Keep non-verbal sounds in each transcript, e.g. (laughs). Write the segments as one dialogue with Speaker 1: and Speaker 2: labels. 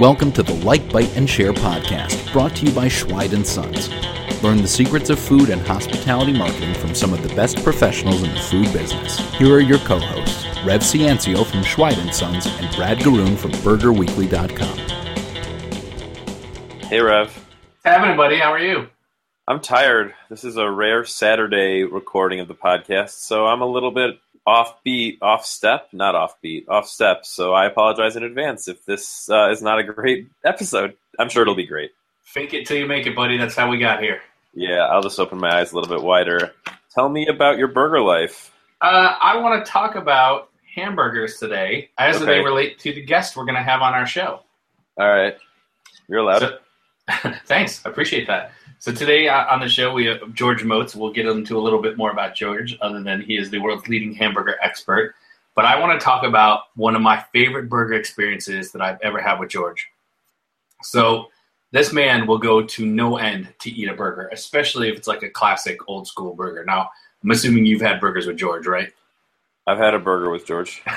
Speaker 1: Welcome to the Like, Bite, and Share podcast, brought to you by Schweid & Sons. Learn the secrets of food and hospitality marketing from some of the best professionals in the food business. Here are your co-hosts, Rev Ciancio from Schweid & Sons and Brad Garoon from BurgerWeekly.com.
Speaker 2: Hey, Rev.
Speaker 3: Hey, happening, buddy? How are you?
Speaker 2: I'm tired. This is a rare Saturday recording of the podcast, so I'm a little bit off beat, off step, not offbeat, off step. So I apologize in advance if this uh, is not a great episode. I'm sure it'll be great.
Speaker 3: Fake it till you make it, buddy. That's how we got here.
Speaker 2: Yeah, I'll just open my eyes a little bit wider. Tell me about your burger life.
Speaker 3: Uh, I want to talk about hamburgers today as
Speaker 2: Okay.
Speaker 3: they relate to the guest we're going to have on our show.
Speaker 2: All right, you're allowed.
Speaker 3: So- (laughs) Thanks, I appreciate that. So today uh, on the show we have George Motz. We'll get into a little bit more about George, other than he is the world's leading hamburger expert. But I want to talk about one of my favorite burger experiences that I've ever had with George. So this man will go to no end to eat a burger, especially if it's like a classic old school burger. Now I'm assuming you've had burgers with George, right?
Speaker 2: I've had a burger with George. (laughs)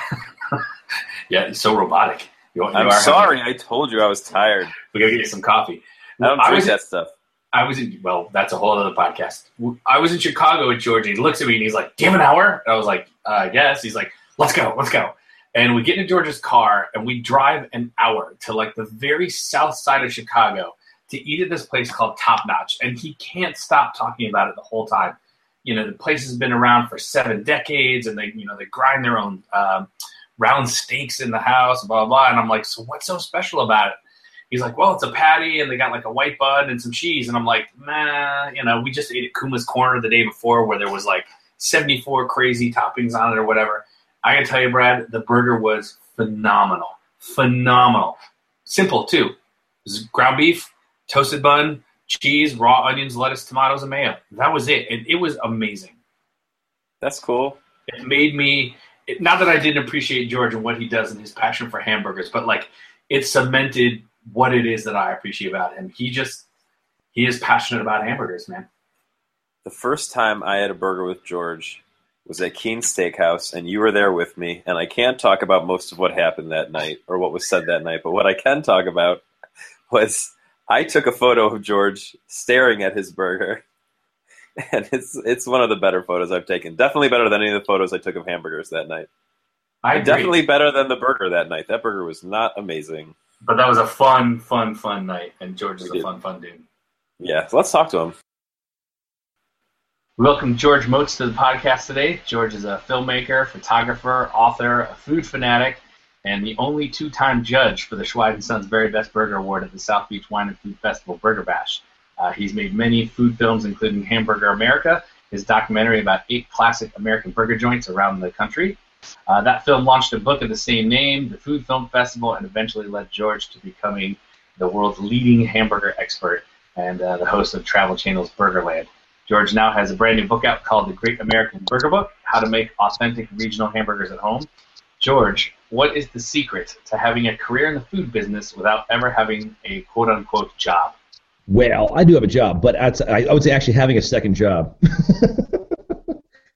Speaker 3: Yeah, it's so robotic. You, you
Speaker 2: I'm sorry. I told you I was tired.
Speaker 3: Having, we gotta get you some coffee.
Speaker 2: I don't
Speaker 3: I
Speaker 2: drink
Speaker 3: was-
Speaker 2: that stuff.
Speaker 3: I was in, well, that's a whole other podcast. I was in Chicago with George, and he looks at me and he's like, Do you have an hour? And I was like, uh, Yes. He's like, Let's go, let's go. And we get into George's car and we drive an hour to like the very south side of Chicago to eat at this place called Top Notch. And he can't stop talking about it the whole time. You know, the place has been around for seven decades and they, you know, they grind their own um, round steaks in the house, blah, blah, blah. And I'm like, So what's so special about it? He's like, well, it's a patty, and they got like a white bun and some cheese. And I'm like, nah, you know, we just ate at Kuma's Corner the day before where there was like 74 crazy toppings on it or whatever. I can tell you, Brad, the burger was phenomenal. Phenomenal. Simple, too. It was ground beef, toasted bun, cheese, raw onions, lettuce, tomatoes, and mayo. That was it. And it was amazing.
Speaker 2: That's cool.
Speaker 3: It made me, it, not that I didn't appreciate George and what he does and his passion for hamburgers, but like it cemented what it is that I appreciate about him. He just he is passionate about hamburgers, man.
Speaker 2: The first time I had a burger with George was at Keen's Steakhouse, and you were there with me. And I can't talk about most of what happened that night or what was said that night, but what I can talk about was I took a photo of George staring at his burger, (laughs) and it's it's one of the better photos I've taken. Definitely better than any of the photos I took of hamburgers that night.
Speaker 3: I.
Speaker 2: Definitely better than the burger that night. That burger was not amazing.
Speaker 3: But that was a fun, fun, fun night, and George is
Speaker 2: We
Speaker 3: a
Speaker 2: did.
Speaker 3: fun, fun dude.
Speaker 2: Yeah, so let's talk to him.
Speaker 3: Welcome George Motz to the podcast today. George is a filmmaker, photographer, author, a food fanatic, and the only two-time judge for the Schweid & Sons Very Best Burger Award at the South Beach Wine and Food Festival Burger Bash. Uh, he's made many food films, including Hamburger America, his documentary about eight classic American burger joints around the country. Uh, that film launched a book of the same name, the Food Film Festival, and eventually led George to becoming the world's leading hamburger expert and uh, the host of Travel Channel's Burgerland. George now has a brand new book out called The Great American Burger Book How to Make Authentic Regional Hamburgers at Home. George, what is the secret to having a career in the food business without ever having a quote unquote job?
Speaker 4: Well, I do have a job, but I would say actually having a second job, (laughs)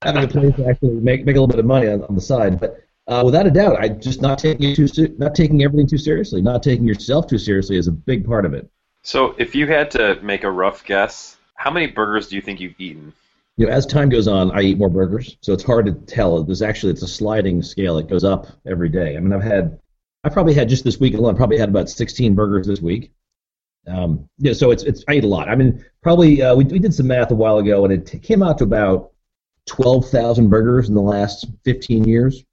Speaker 4: having a place to actually make make a little bit of money on, on the side. But uh, without a doubt, I just not taking it too not taking everything too seriously, not taking yourself too seriously is a big part of it.
Speaker 2: So, if you had to make a rough guess, how many burgers do you think you've eaten?
Speaker 4: You know, as time goes on, I eat more burgers, so it's hard to tell. There's actually it's a sliding scale; it goes up every day. I mean, I've had, I probably had just this week alone, probably had about 16 burgers this week. Um, yeah, so it's it's I eat a lot. I mean, probably uh, we we did some math a while ago, and it t- came out to about 12,000 burgers in the last 15 years.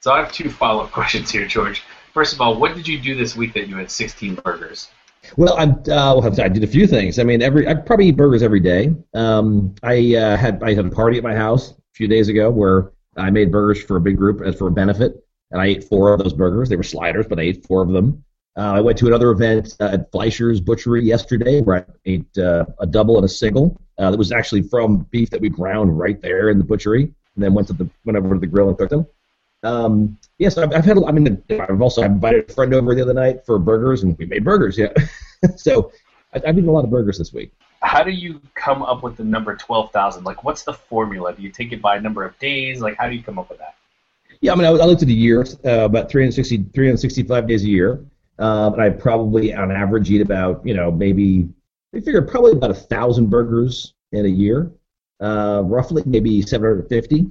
Speaker 3: So I have two follow up questions here, George. First of all, what did you do this week that you had 16 burgers?
Speaker 4: Well, I'm, uh, well, I did a few things. I mean, every I probably eat burgers every day. Um, I uh, had I had a party at my house a few days ago where I made burgers for a big group as for a benefit, and I ate four of those burgers. They were sliders, but I ate four of them. Uh, I went to another event uh, at Fleischer's Butchery yesterday where I ate uh, a double and a single. Uh, that was actually from beef that we ground right there in the butchery, and then went to the went over to the grill and cooked them. Um, yes, I've, I've had. I mean, I've also invited a friend over the other night for burgers, and we made burgers. Yeah, (laughs) so I, I've eaten a lot of burgers this week.
Speaker 3: How do you come up with the number 12,000? Like, what's the formula? Do you take it by a number of days? Like, how do you come up with that?
Speaker 4: Yeah, I mean, I, I looked at the year, uh, about 360, 365 days a year, um, and I probably, on average, eat about, you know, maybe, I figure probably about a thousand burgers in a year, uh, roughly, maybe 750.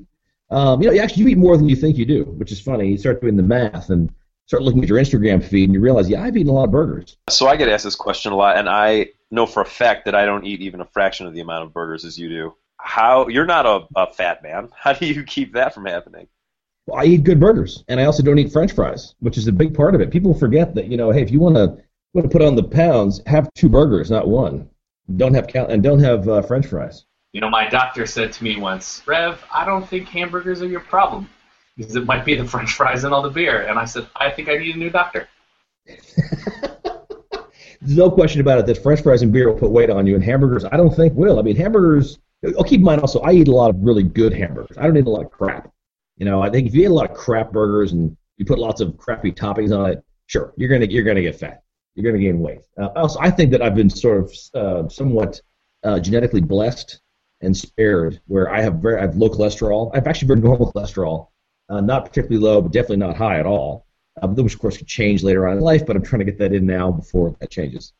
Speaker 4: Um, you know, actually, you eat more than you think you do, which is funny. You start doing the math and start looking at your Instagram feed, and you realize, yeah, I've eaten a lot of burgers.
Speaker 2: So I get asked this question a lot, and I know for a fact that I don't eat even a fraction of the amount of burgers as you do. How you're not a, a fat man? (laughs) How do you keep that from happening?
Speaker 4: Well, I eat good burgers, and I also don't eat French fries, which is a big part of it. People forget that you know, hey, if you want to want to put on the pounds, have two burgers, not one. Don't have cal- and don't have uh, French fries.
Speaker 3: You know, my doctor said to me once, Rev, I don't think hamburgers are your problem because it might be the (laughs) French fries and all the beer. And I said, I think I need a new doctor. (laughs)
Speaker 4: There's no question about it that French fries and beer will put weight on you, and hamburgers, I don't think will. I mean, hamburgers. I'll keep in mind also, I eat a lot of really good hamburgers. I don't eat a lot of crap. You know, I think if you eat a lot of crap burgers and you put lots of crappy toppings on it, sure, you're gonna you're gonna get fat. You're gonna gain weight. Uh, also, I think that I've been sort of uh, somewhat uh, genetically blessed and spared, where I have very I have low cholesterol. I have actually very normal cholesterol, uh, not particularly low, but definitely not high at all. Uh, which of course could change later on in life, but I'm trying to get that in now before that changes.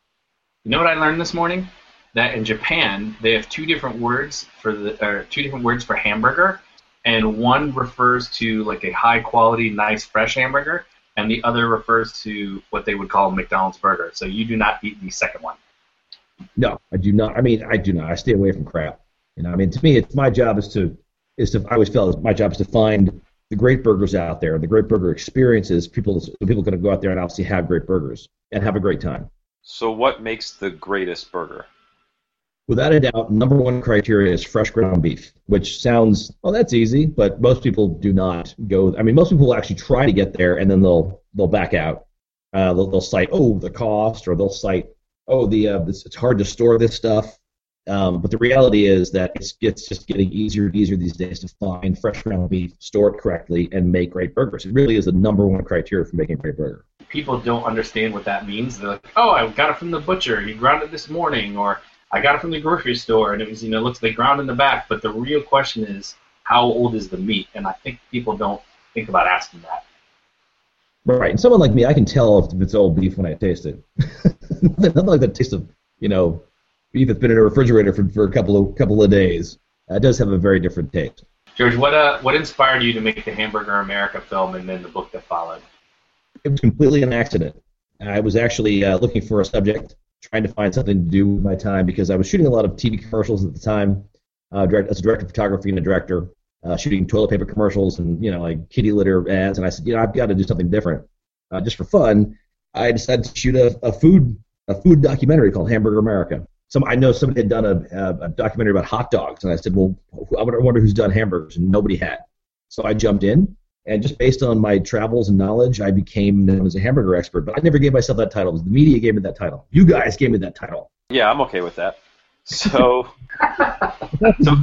Speaker 3: You know what I learned this morning? That in Japan they have two different words for the or two different words for hamburger, and one refers to like a high quality, nice, fresh hamburger, and the other refers to what they would call a McDonald's burger. So you do not eat the second one.
Speaker 4: No, I do not. I mean, I do not. I stay away from crap. You know, I mean, to me, it's my job is to is to. I always felt my job is to find the great burgers out there, the great burger experiences. People, people are going to go out there and obviously have great burgers and have a great time.
Speaker 2: So, what makes the greatest burger?
Speaker 4: Without a doubt, number one criteria is fresh ground beef, which sounds well, that's easy, but most people do not go. I mean, most people will actually try to get there and then they'll they'll back out. Uh, they'll, they'll cite oh the cost, or they'll cite oh the uh, this, it's hard to store this stuff. Um, but the reality is that it's, it's just getting easier and easier these days to find fresh ground beef, store it correctly, and make great burgers. It really is the number one criteria for making a great burger.
Speaker 3: People don't understand what that means. They're like, oh, I got it from the butcher. He ground it this morning, or I got it from the grocery store, and it was, you know, looks they ground in the back. But the real question is, how old is the meat? And I think people don't think about asking that.
Speaker 4: Right. And someone like me, I can tell if it's old beef when I taste it. (laughs) Nothing like the taste of, you know, beef that's been in a refrigerator for, for a couple of couple of days. It does have a very different taste.
Speaker 3: George, what uh, what inspired you to make the Hamburger America film and then the book that followed?
Speaker 4: It was completely an accident. I was actually uh, looking for a subject, trying to find something to do with my time because I was shooting a lot of TV commercials at the time. Uh, direct, as a director of photography and a director, uh, shooting toilet paper commercials and you know like kitty litter ads, and I said, you know, I've got to do something different, uh, just for fun. I decided to shoot a, a food a food documentary called Hamburger America some I know somebody had done a, a, documentary about hot dogs, and I said, well, I wonder who's done hamburgers, and nobody had. So I jumped in, and just based on my travels and knowledge, I became known as a hamburger expert. But I never gave myself that title. The media gave me that title. You guys gave me that title.
Speaker 2: Yeah, I'm okay with that. So, (laughs) so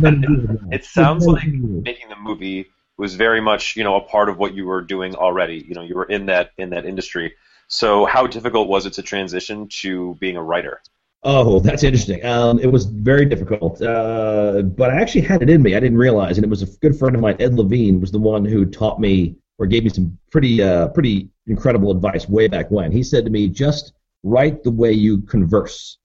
Speaker 2: it sounds like making the movie was very much, you know, a part of what you were doing already. You know, you were in that in that industry. So, how difficult was it to transition to being a writer?
Speaker 4: Oh, that's interesting. Um, it was very difficult, uh, but I actually had it in me. I didn't realize, and it was a good friend of mine, Ed Levine, was the one who taught me or gave me some pretty, uh, pretty incredible advice way back when. He said to me, "Just write the way you converse.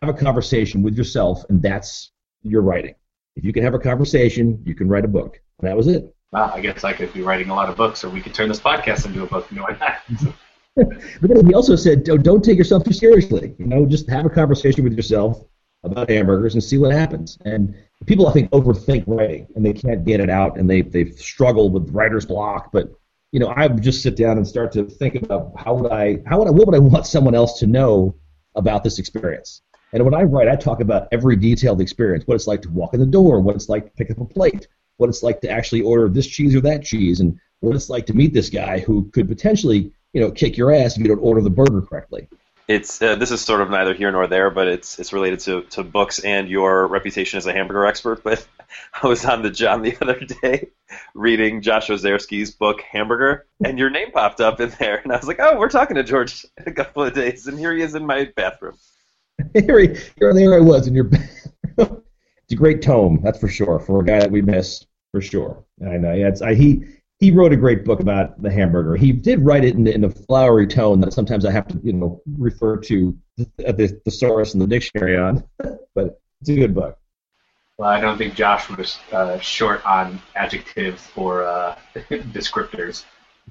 Speaker 4: Have a conversation with yourself, and that's your writing. If you can have a conversation, you can write a book." And that was it.
Speaker 3: Wow, I guess I could be writing a lot of books, or we could turn this podcast into a book. You know, (laughs)
Speaker 4: but then he also said, don't, don't take yourself too seriously. You know, just have a conversation with yourself about hamburgers and see what happens. And people, I think, overthink writing and they can't get it out and they they struggle with writer's block. But you know, I would just sit down and start to think about how would I, how would I, what would I want someone else to know about this experience. And when I write, I talk about every detailed experience: what it's like to walk in the door, what it's like to pick up a plate, what it's like to actually order this cheese or that cheese, and what it's like to meet this guy who could potentially you know, kick your ass if you don't order the burger correctly.
Speaker 2: It's uh, this is sort of neither here nor there, but it's it's related to, to books and your reputation as a hamburger expert. But (laughs) I was on the John the other day reading Josh Ozersky's book Hamburger, and your name popped up in there, and I was like, oh, we're talking to George in a couple of days, and here he is in my bathroom. (laughs)
Speaker 4: here, he, here, there I was in your bathroom. (laughs) it's a great tome, that's for sure, for a guy that we miss, for sure. I know. Yeah, it's I, he he wrote a great book about the hamburger. He did write it in, in a flowery tone that sometimes I have to, you know, refer to the, the thesaurus and the dictionary on. (laughs) but it's a good book.
Speaker 3: Well, I don't think Josh was uh, short on adjectives or uh, (laughs) descriptors.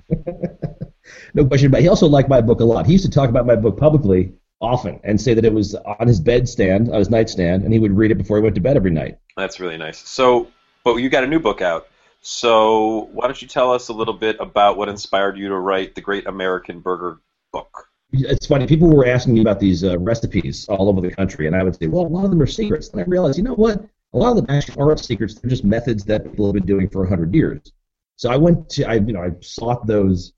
Speaker 3: (laughs)
Speaker 4: no question about. It. He also liked my book a lot. He used to talk about my book publicly often and say that it was on his bedstand, on his nightstand, and he would read it before he went to bed every night.
Speaker 2: That's really nice. So, but you got a new book out. So, why don't you tell us a little bit about what inspired you to write the Great American Burger book?
Speaker 4: It's funny. People were asking me about these uh, recipes all over the country, and I would say, well, a lot of them are secrets. And I realized, you know what? A lot of them actually aren't secrets. They're just methods that people have been doing for 100 years. So I went to, I, you know, I sought those.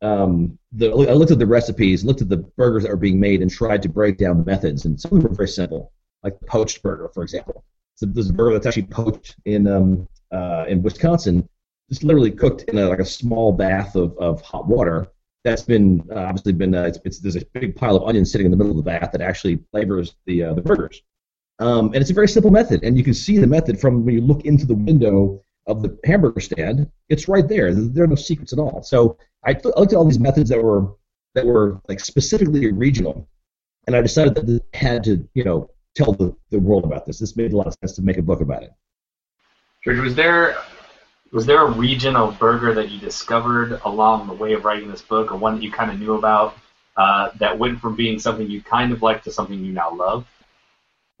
Speaker 4: Um, the, I looked at the recipes, looked at the burgers that were being made, and tried to break down the methods. And some of them were very simple, like poached burger, for example. So this burger that's actually poached in um, uh, in Wisconsin, just literally cooked in a, like a small bath of, of hot water. That's been uh, obviously been uh, it's, it's, there's a big pile of onions sitting in the middle of the bath that actually flavors the uh, the burgers. Um, and it's a very simple method, and you can see the method from when you look into the window of the hamburger stand. It's right there. There are no secrets at all. So I, th- I looked at all these methods that were that were like specifically regional, and I decided that I had to you know tell the, the world about this. This made a lot of sense to make a book about it.
Speaker 3: George, was there was there a region of burger that you discovered along the way of writing this book, or one that you kind of knew about uh, that went from being something you kind of liked to something you now love?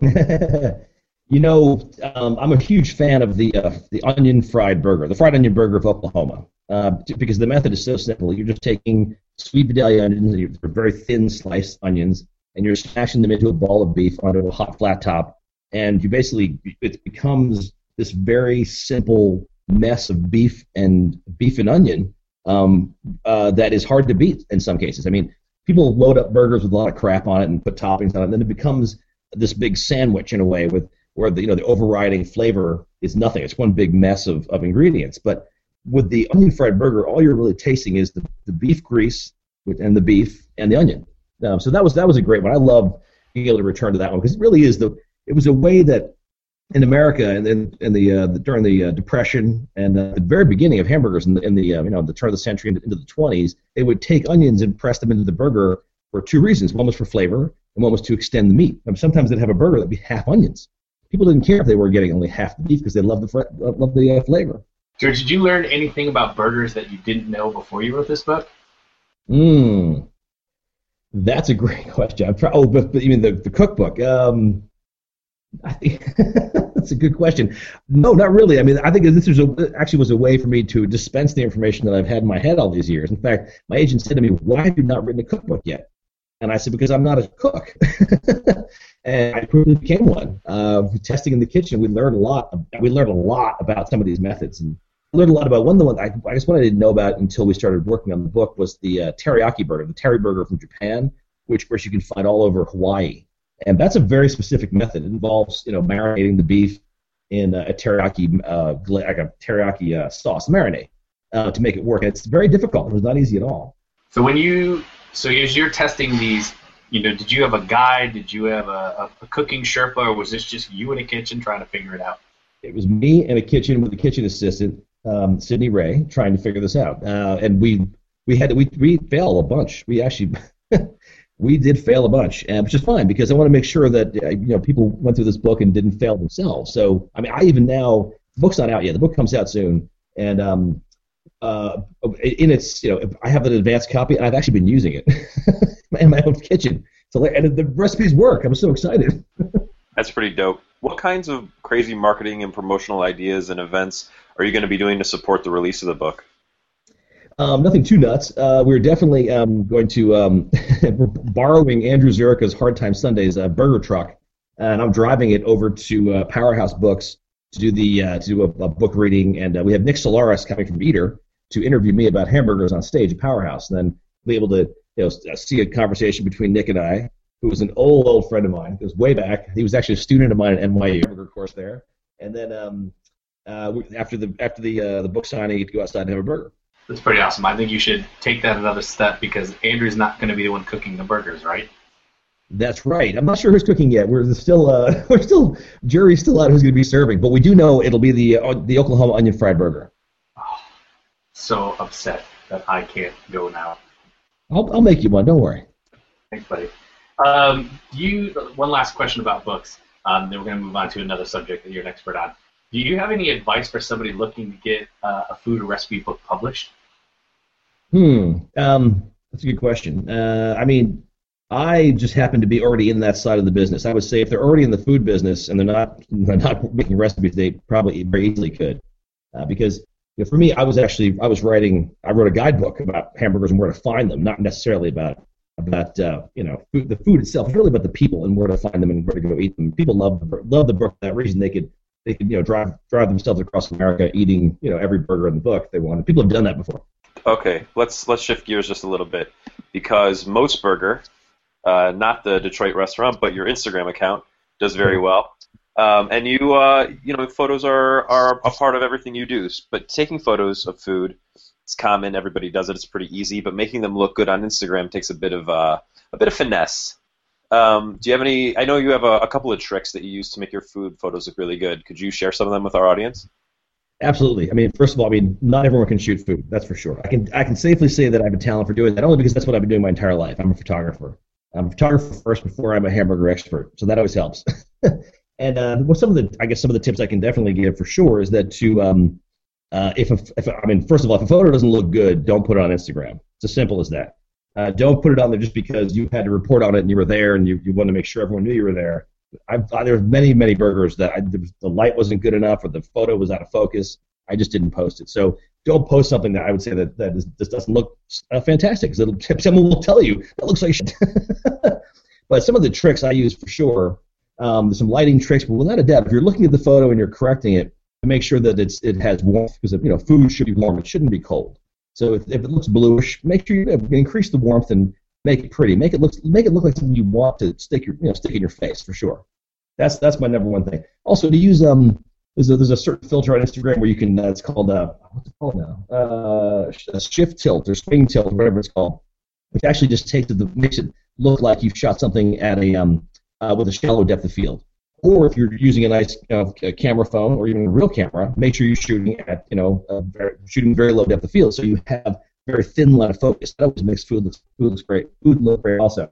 Speaker 3: (laughs)
Speaker 4: you know, um, I'm a huge fan of the uh, the onion fried burger, the fried onion burger of Oklahoma, uh, because the method is so simple. You're just taking sweet Vidalia onions, very thin sliced onions, and you're smashing them into a ball of beef onto a hot flat top, and you basically it becomes this very simple mess of beef and beef and onion um, uh, that is hard to beat in some cases. I mean, people load up burgers with a lot of crap on it and put toppings on it, and then it becomes this big sandwich in a way with where the you know the overriding flavor is nothing. It's one big mess of, of ingredients. But with the onion fried burger, all you're really tasting is the, the beef grease and the beef and the onion. Um, so that was that was a great one. I love being able to return to that one because it really is the it was a way that in America and in, in the, uh, the, during the uh, Depression and uh, the very beginning of hamburgers in the, in the uh, you know the turn of the century into, into the 20s, they would take onions and press them into the burger for two reasons. One was for flavor, and one was to extend the meat. I mean, sometimes they'd have a burger that'd be half onions. People didn't care if they were getting only half the beef because they loved the fr- loved the uh, flavor.
Speaker 3: George, did you learn anything about burgers that you didn't know before you wrote this book?
Speaker 4: Hmm, that's a great (laughs) question. I'm try- oh, but, but you mean the, the cookbook? Um, (laughs) I think (laughs) that's a good question. No, not really. I mean, I think this was a, actually was a way for me to dispense the information that I've had in my head all these years. In fact, my agent said to me, "Why have you not written a cookbook yet?" And I said, "Because I'm not a cook." (laughs) and I quickly became one. Uh, testing in the kitchen, we learned a lot. We learned a lot about some of these methods, and learned a lot about one. of The one I, I guess what I didn't know about until we started working on the book was the uh, teriyaki burger, the teri burger from Japan, which of course you can find all over Hawaii and that's a very specific method. It involves you know marinating the beef in a teriyaki uh, like a teriyaki uh, sauce marinade uh, to make it work. And it's very difficult. It was not easy at all.
Speaker 3: So when you so as you're testing these, you know, did you have a guide? Did you have a, a, cooking Sherpa, or was this just you in a kitchen trying to figure it out?
Speaker 4: It was me in a kitchen with a kitchen assistant, um, Sydney Ray, trying to figure this out. Uh, and we we had we we failed a bunch. We actually we did fail a bunch, and which is fine because I want to make sure that uh, you know people went through this book and didn't fail themselves. So I mean, I even now the book's not out yet. The book comes out soon, and um, uh, in its you know I have an advanced copy, and I've actually been using it (laughs) in my own kitchen. So and the recipes work. I'm so excited. (laughs)
Speaker 2: That's pretty dope. What kinds of crazy marketing and promotional ideas and events are you going to be doing to support the release of the book?
Speaker 4: Um, nothing too nuts. Uh, we're definitely um, going to um, (laughs) we're borrowing Andrew Zurica's Hard Time Sundaes uh, burger truck, and I'm driving it over to uh, Powerhouse Books to do the uh, to do a, a, book reading, and uh, we have Nick Solares coming from Eater to interview me about hamburgers on stage at Powerhouse, and then be able to you know see a conversation between Nick and I, who was an old old friend of mine. It was way back. He was actually a student of mine at NYU burger course there, and then um, uh, after the after the the book signing, he'd go outside and have a burger.
Speaker 3: That's pretty awesome. I think you should take that another step because Andrew's not going to be the one cooking the burgers, right?
Speaker 4: That's right. I'm not sure who's cooking yet. We're still, uh, (laughs) we're still, jury's still out who's going to be serving, but we do know it'll be the uh, the Oklahoma onion fried burger.
Speaker 3: Oh, so upset that I can't go now.
Speaker 4: I'll, I'll make you one. Don't worry.
Speaker 3: Thanks, buddy. Um, you one last question about books. Um, then we're going to move on to another subject that you're an expert on. Do you have any advice for somebody looking to get uh, a food recipe book published?
Speaker 4: Hmm. Um, that's a good question. Uh, I mean, I just happen to be already in that side of the business. I would say if they're already in the food business and they're not (laughs) they're not making recipes, they probably very easily could. Uh, because you know, for me, I was actually I was writing I wrote a guidebook about hamburgers and where to find them, not necessarily about about uh, you know food, the food itself. It's really about the people and where to find them and where to go eat them. People love love the book for that reason. They could they could you know drive drive themselves across America eating you know every burger in the book they wanted. People have done that before.
Speaker 2: Okay, let's let's shift gears just a little bit because Motz Burger, uh, not the Detroit restaurant, but your Instagram account does very well. Um, and you, uh, you know, photos are, are a part of everything you do. But taking photos of food, it's common. Everybody does it. It's pretty easy. But making them look good on Instagram takes a bit of uh, a bit of finesse. Um, do you have any? I know you have a, a couple of tricks that you use to make your food photos look really good. Could you share some of them with our audience?
Speaker 4: Absolutely. I mean, first of all, I mean, not everyone can shoot food. That's for sure. I can I can safely say that I have a talent for doing that, only because that's what I've been doing my entire life. I'm a photographer. I'm a photographer first before I'm a hamburger expert, so that always helps. (laughs) and uh, well, some of the I guess some of the tips I can definitely give for sure is that to um, uh, if, a, if I mean, first of all, if a photo doesn't look good, don't put it on Instagram. It's as simple as that. Uh, don't put it on there just because you had to report on it and you were there and you, you wanted to make sure everyone knew you were there. I've, I, there's many, many burgers that I, the, light wasn't good enough or the photo was out of focus. I just didn't post it. So don't post something that I would say that, that is, this doesn't look uh, fantastic because (laughs) someone will tell you that looks like shit. (laughs) but some of the tricks I use for sure, um, there's some lighting tricks, but without a doubt, if you're looking at the photo and you're correcting it, to make sure that it's it has warmth because you know food should be warm. It shouldn't be cold. So if, if it looks bluish, make sure you increase the warmth and make it pretty. Make it look make it look like something you want to stick your you know stick in your face for sure. That's that's my number one thing. Also to use um there's a, there's a certain filter on Instagram where you can uh, it's called uh what's it called now uh a shift tilt or swing tilt whatever it's called, which actually just takes the, makes it look like you've shot something at a um uh, with a shallow depth of field. Or if you're using a nice uh, camera phone or even a real camera, make sure you're shooting at you know very, shooting very low depth of field, so you have very thin line of focus. That always makes food look food looks great. Food look great also.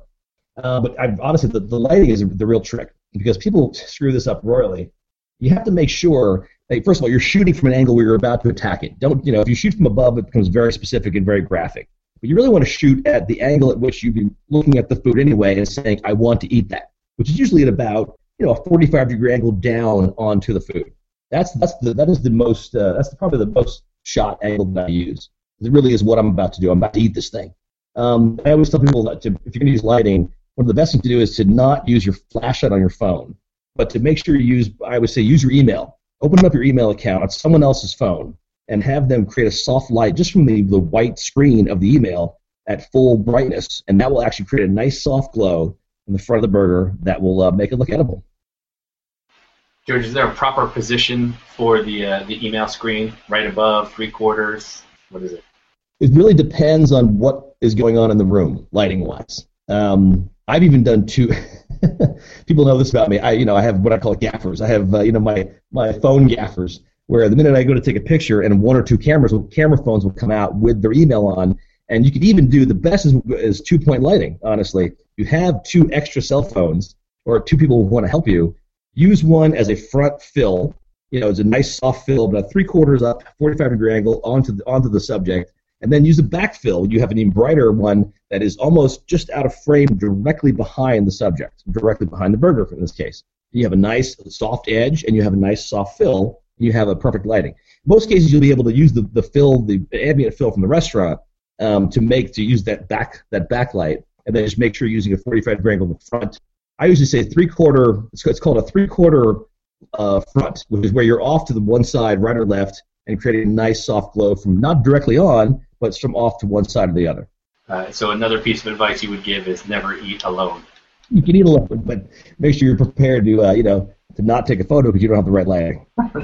Speaker 4: Uh, but I've, honestly, the, the lighting is the real trick because people screw this up royally. You have to make sure that first of all you're shooting from an angle where you're about to attack it. Don't you know if you shoot from above, it becomes very specific and very graphic. But you really want to shoot at the angle at which you'd be looking at the food anyway and saying, "I want to eat that," which is usually at about you know a 45 degree angle down onto the food. That's that's the that is the most uh, that's probably the most shot angle that I use. It really is what I'm about to do. I'm about to eat this thing. Um, I always tell people that to, if you're going to use lighting, one of the best things to do is to not use your flashlight on your phone, but to make sure you use I would say use your email. Open up your email account on someone else's phone and have them create a soft light just from the, the white screen of the email at full brightness, and that will actually create a nice soft glow in the front of the burger that will uh, make it look edible.
Speaker 3: George, is there a proper position for the uh, the email screen? Right above, three quarters? What is it?
Speaker 4: It really depends on what is going on in the room, lighting wise. Um, I've even done two. (laughs) people know this about me. I, you know, I have what I call gaffers. I have, uh, you know, my my phone gaffers, where the minute I go to take a picture, and one or two cameras, camera phones will come out with their email on, and you could even do the best is, is two point lighting. Honestly, you have two extra cell phones, or two people who want to help you, Use one as a front fill. You know, it's a nice soft fill, about three quarters up, 45 degree angle onto the, onto the subject, and then use a back fill. You have an even brighter one that is almost just out of frame, directly behind the subject, directly behind the burger in this case. You have a nice soft edge, and you have a nice soft fill. You have a perfect lighting. In most cases, you'll be able to use the, the fill, the ambient fill from the restaurant, um, to make to use that back that backlight, and then just make sure you're using a 45 degree angle in the front I usually say three quarter. It's, it's called a three quarter uh, front, which is where you're off to the one side, right or left, and creating a nice soft glow from not directly on, but from off to one side or the other.
Speaker 3: Uh, so another piece of advice you would give is never eat alone.
Speaker 4: You can eat alone, but make sure you're prepared to, uh, you know, to not take a photo because you don't have the right lighting. (laughs)
Speaker 3: All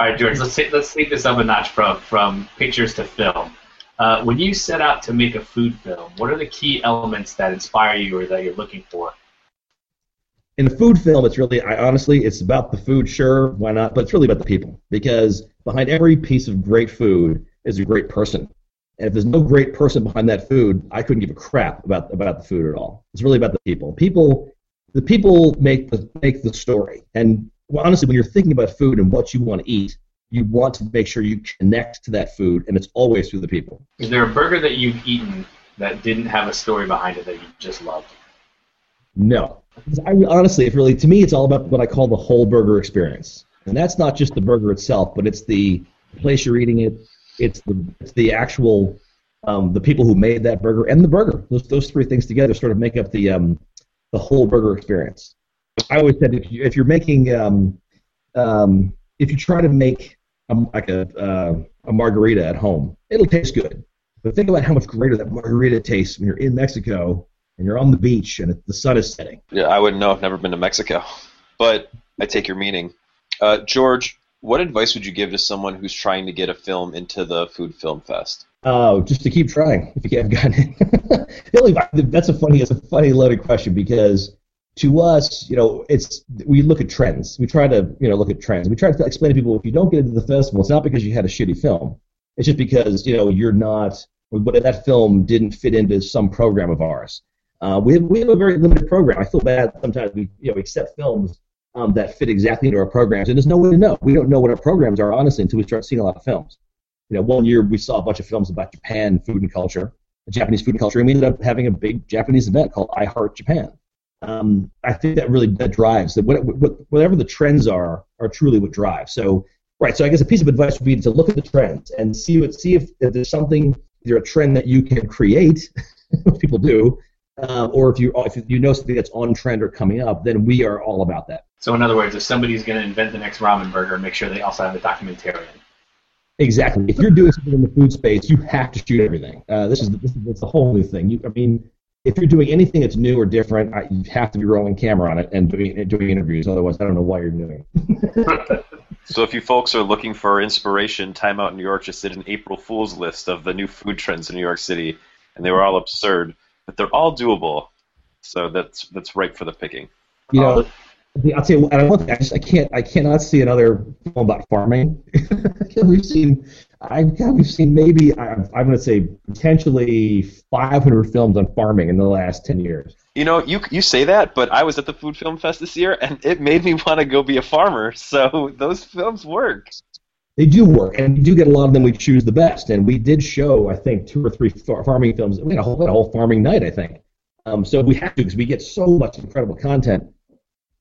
Speaker 3: right, George. Let's take, let's take this up a notch from from pictures to film. Uh, when you set out to make a food film, what are the key elements that inspire you or that you're looking for?
Speaker 4: In a food film, it's really, I honestly, it's about the food, sure, why not? But it's really about the people because behind every piece of great food is a great person. And if there's no great person behind that food, I couldn't give a crap about about the food at all. It's really about the people. People, the people make the make the story. And well, honestly, when you're thinking about food and what you want to eat, you want to make sure you connect to that food, and it's always through the people.
Speaker 3: Is there a burger that you've eaten that didn't have a story behind it that you just loved?
Speaker 4: No. I, honestly, it really to me, it's all about what I call the whole burger experience, and that's not just the burger itself, but it's the place you're eating it. It's the it's the actual um, the people who made that burger and the burger. Those those three things together sort of make up the um, the whole burger experience. I always said if you if you're making um, um, if you try to make a, like a uh, a margarita at home, it'll taste good. But think about how much greater that margarita tastes when you're in Mexico and you're on the beach and the sun is setting.
Speaker 2: Yeah, I wouldn't know. I've never been to Mexico, (laughs) but I take your meaning. Uh, George, what advice would you give to someone who's trying to get a film into the Food Film Fest?
Speaker 4: Oh, just to keep trying if you haven't gotten it. (laughs) that's a funny, it's a funny loaded question because to us, you know, it's we look at trends. We try to, you know, look at trends. We try to explain to people if you don't get into the festival, it's not because you had a shitty film. It's just because you know you're not. But that film didn't fit into some program of ours. Uh, we have we have a very limited program. I feel bad sometimes. We you know accept films um, that fit exactly into our programs, and there's no way to know. We don't know what our programs are honestly until we start seeing a lot of films. You know, one year we saw a bunch of films about Japan food and culture, Japanese food and culture, and we ended up having a big Japanese event called I Heart Japan. Um, I think that really that drives that whatever the trends are are truly what drives. So Right. So I guess a piece of advice would be to look at the trends and see what see if, if there's something either a trend that you can create, (laughs) which people do, uh, or if you if you know something that's on trend or coming up, then we are all about that.
Speaker 3: So in other words, if somebody's going to invent the next ramen burger, make sure they also have a documentarian.
Speaker 4: Exactly. If you're doing something in the food space, you have to shoot everything. Uh, this is this is it's a whole new thing. You, I mean, if you're doing anything that's new or different, I, you have to be rolling camera on it and doing doing interviews. Otherwise, I don't know why you're doing it. (laughs)
Speaker 2: So if you folks are looking for inspiration, Time Out New York just did an April Fool's list of the new food trends in New York City, and they were all absurd, but they're all doable. So that's that's ripe for the picking.
Speaker 4: You uh, know, I'll tell you, and one thing, I just I can't I cannot see another film about farming. (laughs) we've seen I we've seen maybe I'm, I'm going to say potentially 500 films on farming in the last 10 years.
Speaker 2: You know, you you say that, but I was at the Food Film Fest this year, and it made me want to go be a farmer. So (laughs) those films work.
Speaker 4: They do work, and we do get a lot of them. We choose the best, and we did show I think two or three far- farming films. We had a whole, had a whole farming night, I think. Um, so we have to because we get so much incredible content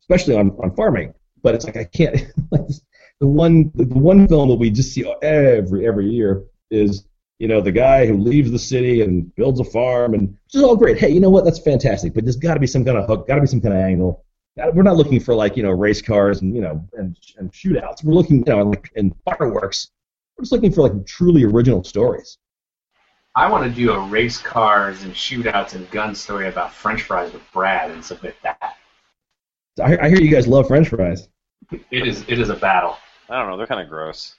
Speaker 4: especially on, on farming. But it's like I can't. (laughs) the one the one film that we just see every every year is you know the guy who leaves the city and builds a farm and which is all great. Hey, you know what? That's fantastic. But there's got to be some kind of hook. Got to be some kind of angle. Uh, we're not looking for like you know race cars and you know and, and shootouts. We're looking you know like in fireworks. We're just looking for like truly original stories.
Speaker 3: I want to do a race cars and shootouts and gun story about French fries with Brad and submit that.
Speaker 4: I, I hear you guys love French fries.
Speaker 3: It is it is a battle.
Speaker 2: I don't know. They're kind of gross.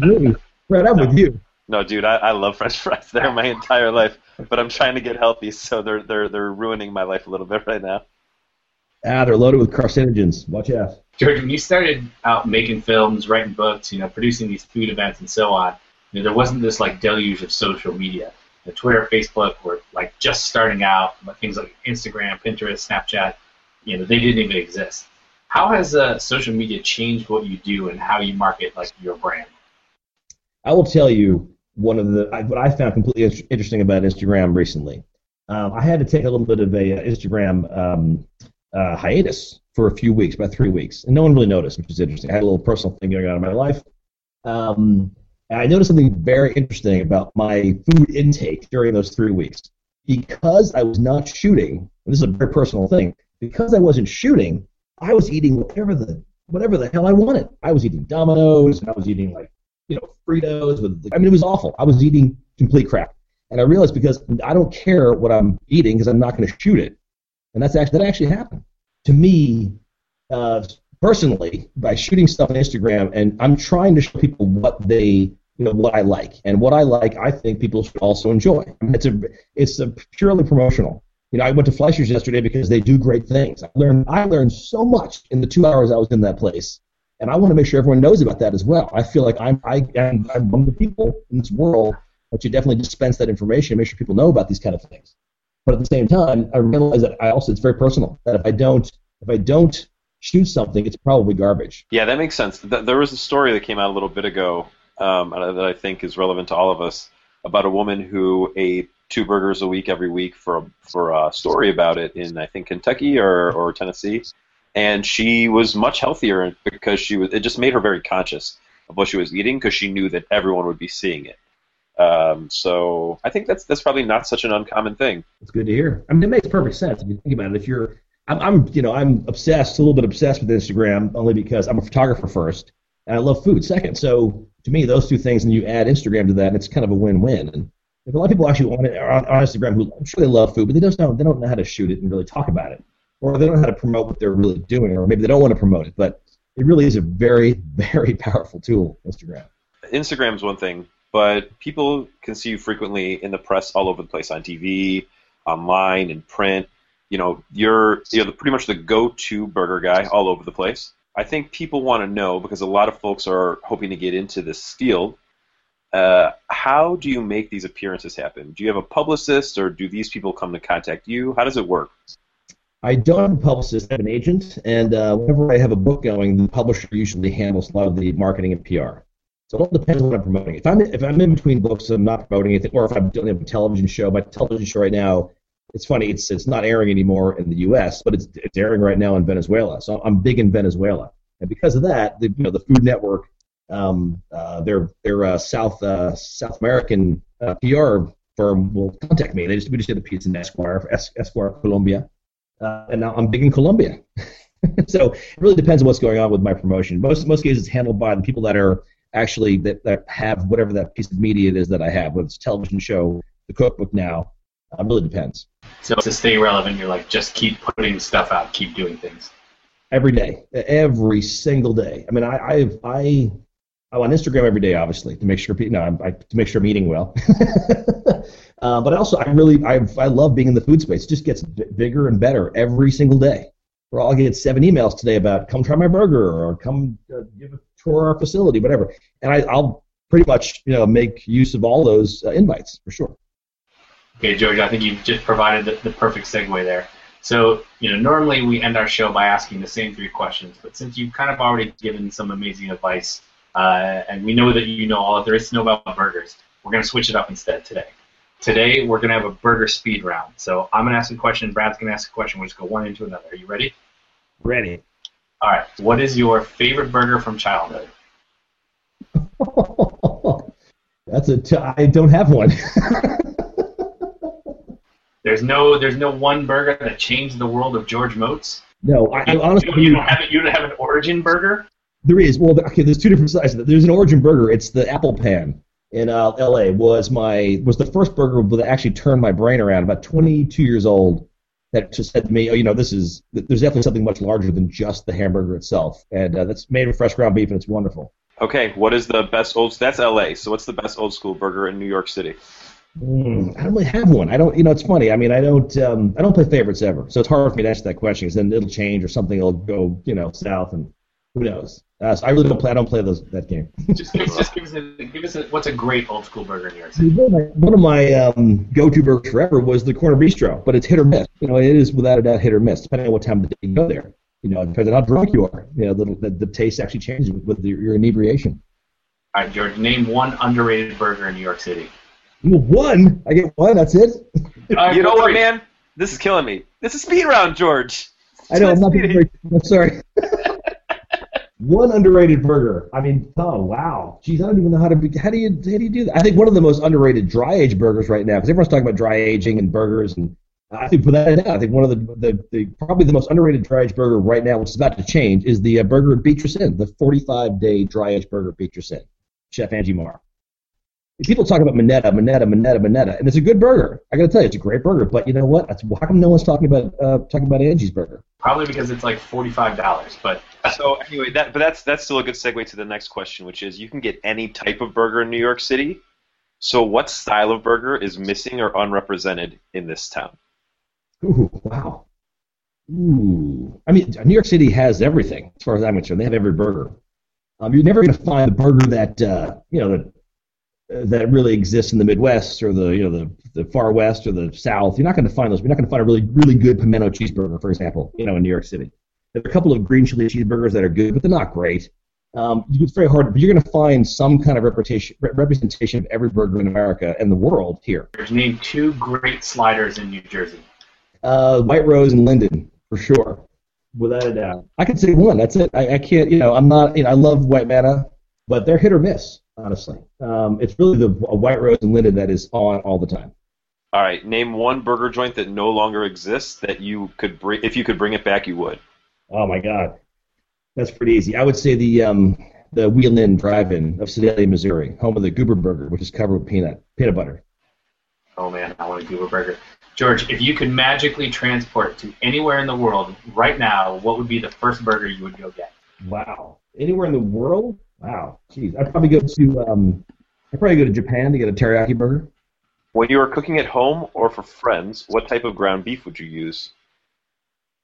Speaker 4: really? Brad, I'm with you.
Speaker 2: No, dude, I, I love French fries. (laughs) They're my entire life, but I'm trying to get healthy, so they're they're they're ruining my life a little bit right now.
Speaker 4: Ah, they're loaded with carcinogens. Watch out.
Speaker 3: George, when you started out making films, writing books, you know, producing these food events and so on, you know, there wasn't this like deluge of social media. The Twitter, Facebook were like just starting out, but things like Instagram, Pinterest, Snapchat you know they didn't even exist. How has uh, social media changed what you do and how you market like your brand?
Speaker 4: I will tell you one of the what I found completely interesting about Instagram recently. Um, I had to take a little bit of a uh, Instagram um, uh, hiatus for a few weeks, about three weeks, and no one really noticed, which is interesting. I had a little personal thing going on in my life. Um, I noticed something very interesting about my food intake during those three weeks. Because I was not shooting, this is a very personal thing, because I wasn't shooting, I was eating whatever the whatever the hell I wanted. I was eating Domino's and I was eating like you know Fritos with. I mean, it was awful. I was eating complete crap, and I realized because I don't care what I'm eating because I'm not going to shoot it, and that's actually that actually happened to me uh, personally by shooting stuff on Instagram, and I'm trying to show people what they you know what I like, and what I like, I think people should also enjoy. I mean, it's a it's a purely promotional. You know, I went to Fleischer's yesterday because they do great things. I learned I learned so much in the two hours I was in that place, and I want to make sure everyone knows about that as well. I feel like I'm I am I'm one of the people in this world that should definitely dispense that information, and make sure people know about these kind of things. But at the same time, I realize that I also it's very personal. That if I don't if I don't shoot something, it's probably garbage.
Speaker 2: Yeah, that makes sense. There was a story that came out a little bit ago um, that I think is relevant to all of us about a woman who ate two burgers a week every week for a, for a story about it in I think Kentucky or, or Tennessee, and she was much healthier because she was. It just made her very conscious of what she was eating because she knew that everyone would be seeing it. Um, so I think that's that's probably not such an uncommon thing.
Speaker 4: It's good to hear. I mean, it makes perfect sense if you think about it. If you're, I'm, I'm, you know, I'm obsessed, a little bit obsessed with Instagram only because I'm a photographer first, and I love food second. So to me, those two things, and you add Instagram to that, and it's kind of a win-win. And if a lot of people actually on, on, on Instagram who I'm sure they love food, but they just don't they don't know how to shoot it and really talk about it, or they don't know how to promote what they're really doing, or maybe they don't want to promote it. But it really is a very (laughs) very powerful tool, Instagram.
Speaker 2: Instagram's one thing but people can see you frequently in the press all over the place on TV, online, in print. You know, you're you're the, pretty much the go-to burger guy all over the place. I think people want to know because a lot of folks are hoping to get into this field. Uh, how do you make these appearances happen? Do you have a publicist, or do these people come to contact you? How does it work?
Speaker 4: I don't have a publicist. I have an agent, and uh, whenever I have a book going, the publisher usually handles a lot of the marketing and PR. So it all depends on what I'm promoting. If I'm if I'm in between books, I'm not promoting anything, or if I'm doing a television show. My television show right now, it's funny. It's it's not airing anymore in the U.S., but it's it's airing right now in Venezuela. So I'm big in Venezuela, and because of that, the you know the Food Network, um, uh, their their uh, South uh, South American uh, PR firm will contact me. They just we just did a piece in Esquire Esquire Colombia, uh, and now I'm big in Colombia. (laughs) so it really depends on what's going on with my promotion. Most most cases, it's handled by the people that are actually that, that have whatever that piece of media it is that I have, whether it's a television show, the cookbook now. Uh, really depends.
Speaker 3: So to stay relevant, you're like just keep putting stuff out, keep doing things.
Speaker 4: Every day, every single day. I mean, I I I I'm on Instagram every day, obviously, to make sure people, no, I, to make sure I'm eating well. (laughs) uh, but also, I really, I, I love being in the food space. It just gets b- bigger and better every single day. We're all getting seven emails today about come try my burger or come uh, give a tour our facility, whatever. And I, I'll pretty much you know make use of all those uh, invites for sure.
Speaker 3: Okay, George, I think you've just provided the, the perfect segue there. So, you know, normally we end our show by asking the same three questions, but since you've kind of already given some amazing advice, uh, and we know that you know all that there is to know about burgers, we're going to switch it up instead today. Today, we're going to have a burger speed round. So I'm going to ask a question, Brad's going to ask a question. We'll just go one into another. Are you ready?
Speaker 4: Ready.
Speaker 3: All right. What is your favorite burger from childhood? (laughs)
Speaker 4: That's a. T- I don't have one. (laughs)
Speaker 3: there's no. There's no one burger that changed the world of George Motz.
Speaker 4: No, I, I honestly.
Speaker 3: You, you don't have it. You don't have an origin burger.
Speaker 4: There is. Well, okay. There's two different sizes. There's an origin burger. It's the apple pan in uh, L.A. was my was the first burger that actually turned my brain around. About 22 years old that just said to me, oh, you know, this is there's definitely something much larger than just the hamburger itself, and uh, that's made with fresh ground beef, and it's wonderful.
Speaker 2: Okay, what is the best old? That's L.A. So what's the best old school burger in New York City?
Speaker 4: Mm, I don't really have one. I don't, you know, it's funny. I mean, I don't, um, I don't play favorites ever, so it's hard for me to answer that question because then it'll change or something will go, you know, south, and who knows. Uh, so I really don't play. I don't play those that game. (laughs)
Speaker 3: just, give, just give us, a, give us a, what's a great old school burger in New York City?
Speaker 4: One of my um, go-to burgers forever was the Corner Bistro, but it's hit or miss. You know, it is without a doubt hit or miss, depending on what time of day you go there. You know, depending on how drunk you are. You know, the, the, the taste actually changes with, with your, your inebriation.
Speaker 3: All right, George, name one underrated burger in New York City.
Speaker 4: One? I get one. That's it.
Speaker 2: Uh, you know what, man? This is killing me. This is speed round, George.
Speaker 4: I know. I'm not being very. I'm sorry. (laughs) one underrated burger. I mean, oh wow, geez, I don't even know how to. Be, how do you how do you do that? I think one of the most underrated dry age burgers right now, because everyone's talking about dry aging and burgers, and I think for that, I think one of the, the, the probably the most underrated dry age burger right now, which is about to change, is the uh, burger at Beatrice Inn, the 45 day dry age burger at Beatrice Inn, Chef Angie Mar people talk about Minetta, Minetta, Minetta, Minetta, and it's a good burger. I got to tell you, it's a great burger. But you know what? That's, how come no one's talking about uh, talking about Angie's burger?
Speaker 3: Probably because it's like forty five dollars. But (laughs)
Speaker 2: so anyway, that but that's that's still a good segue to the next question, which is you can get any type of burger in New York City. So what style of burger is missing or unrepresented in this town?
Speaker 4: Ooh, wow. Ooh, I mean, New York City has everything as far as I'm concerned. They have every burger. Um, you're never going to find the burger that uh, you know that that really exists in the Midwest or the you know the, the far west or the South. You're not going to find those. You're not going to find a really really good pimento cheeseburger, for example, you know, in New York City. There are a couple of green chili cheeseburgers that are good, but they're not great. Um, it's very hard, but you're going to find some kind of representation representation of every burger in America and the world here.
Speaker 3: Name two great sliders in New Jersey.
Speaker 4: Uh, White Rose and Linden, for sure, without a doubt. I could say one. That's it. I, I can't. You know, I'm not. You know, I love White Manna, but they're hit or miss honestly. Um, it's really the White Rose and Linden that is on all the time.
Speaker 2: All right, name one burger joint that no longer exists that you could bring. If you could bring it back, you would.
Speaker 4: Oh my God, that's pretty easy. I would say the um, the Wheel Inn Drive-In of Sedalia, Missouri, home of the Goober Burger, which is covered with peanut peanut butter.
Speaker 3: Oh man, I want a Goober Burger. George, if you could magically transport to anywhere in the world right now, what would be the first burger you would go get?
Speaker 4: Wow, anywhere in the world? Wow, jeez, I'd probably go to um, I'd probably go to Japan to get a teriyaki burger.
Speaker 2: When you are cooking at home or for friends, what type of ground beef would you use?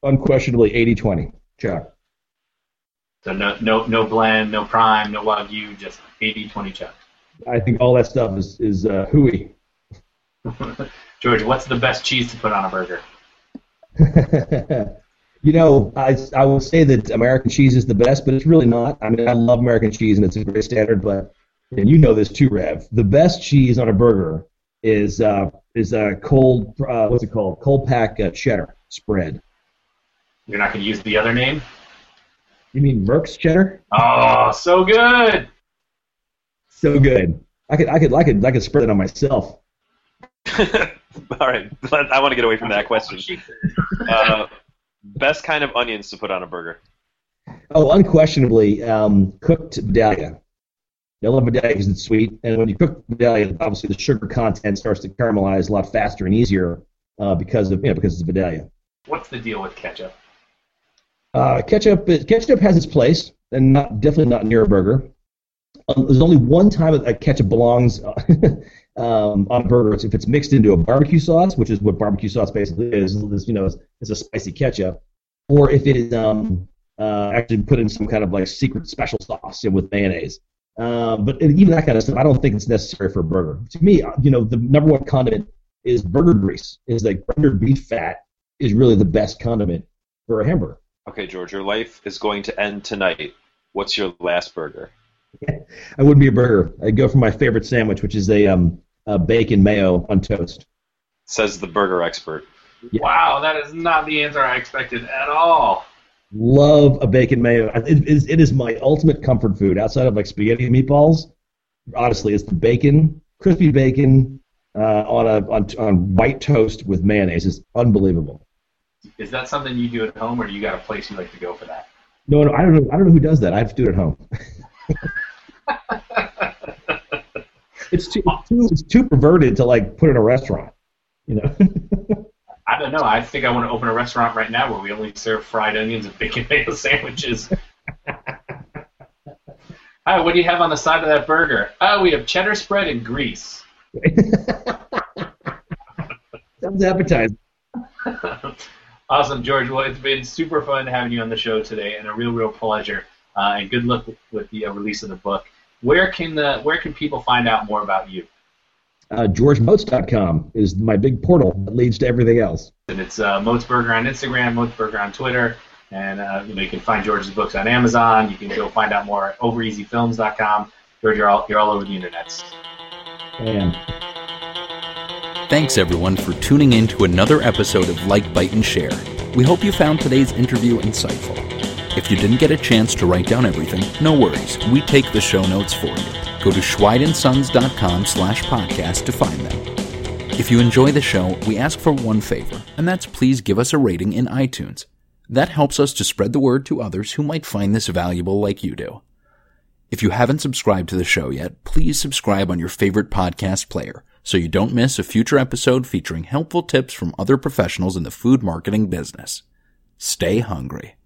Speaker 4: Unquestionably 80-20. Chuck.
Speaker 3: So no, no, no blend, no prime, no wagyu, just 80-20 chuck.
Speaker 4: I think all that stuff is is uh, hooey. (laughs)
Speaker 3: George, what's the best cheese to put on a burger? (laughs)
Speaker 4: You know, I, I will say that American cheese is the best, but it's really not. I mean, I love American cheese and it's a great standard, but and you know this too, Rev. The best cheese on a burger is uh, is a cold uh, what's it called? Cold pack uh, cheddar spread.
Speaker 3: You're not going to use the other name?
Speaker 4: You mean Merkts cheddar?
Speaker 3: Oh, so good.
Speaker 4: So good. I could I could I could I could spread it on myself. (laughs)
Speaker 2: All right, I want to get away from that question. (laughs) Uh, Best kind of onions to put on a burger.
Speaker 4: Oh, unquestionably, um, cooked Vidalia. I love Vidalia because it's sweet, and when you cook Vidalia, obviously the sugar content starts to caramelize a lot faster and easier uh, because of you know because it's Vidalia.
Speaker 3: What's the deal with ketchup?
Speaker 4: Uh, ketchup ketchup has its place, and not definitely not near a burger. Um, there's only one time that ketchup belongs (laughs) um, on a burger if it's mixed into a barbecue sauce, which is what barbecue sauce basically is. is you know, it's, it's a spicy ketchup, or if it is um, uh, actually put in some kind of like secret special sauce you know, with mayonnaise. Uh, but even that kind of stuff, I don't think it's necessary for a burger. To me, uh, you know, the number one condiment is burger grease. Is like rendered beef fat is really the best condiment for a hamburger.
Speaker 2: Okay, George, your life is going to end tonight. What's your last burger? (laughs)
Speaker 4: I wouldn't be a burger. I'd go for my favorite sandwich, which is a um, uh, bacon mayo on toast.
Speaker 2: Says the burger expert.
Speaker 3: Yeah. Wow, that is not the answer I expected at all.
Speaker 4: Love a bacon mayo. It is, it is my ultimate comfort food outside of like spaghetti and meatballs. Honestly, it's the bacon, crispy bacon uh, on a on, on white toast with mayonnaise. It's unbelievable.
Speaker 3: Is that something you do at home, or do you got a place you like to go for that?
Speaker 4: No, no, I don't know. I don't know who does that. I have to do it at home. (laughs) it's too, it's too it's too perverted to like put in a restaurant. You know. (laughs)
Speaker 3: I don't know. I think I want to open a restaurant right now where we only serve fried onions and bacon (laughs) mayo sandwiches. Hi, (laughs) what do you have on the side of that burger? Oh, we have cheddar spread and grease.
Speaker 4: Sounds appetizing.
Speaker 3: awesome, George. Well, it's been super fun having you on the show today, and a real, real pleasure. Uh, and good luck with, with the uh, release of the book. Where can the where can people find out more about you?
Speaker 4: Uh, GeorgeMotz.com is my big portal that leads to everything else.
Speaker 3: And it's uh, Motzburger on Instagram, Motzburger on Twitter, and uh, you know you can find George's books on Amazon. You can go find out more at OverEasyFilms.com. George, you're all you're all over the internet.
Speaker 4: Man.
Speaker 1: Thanks everyone for tuning in to another episode of Like, Bite, and Share. We hope you found today's interview insightful. If you didn't get a chance to write down everything, no worries. We take the show notes for you. Go to schweidandsons.com slash podcast to find them. If you enjoy the show, we ask for one favor, and that's please give us a rating in iTunes. That helps us to spread the word to others who might find this valuable like you do. If you haven't subscribed to the show yet, please subscribe on your favorite podcast player so you don't miss a future episode featuring helpful tips from other professionals in the food marketing business. Stay hungry.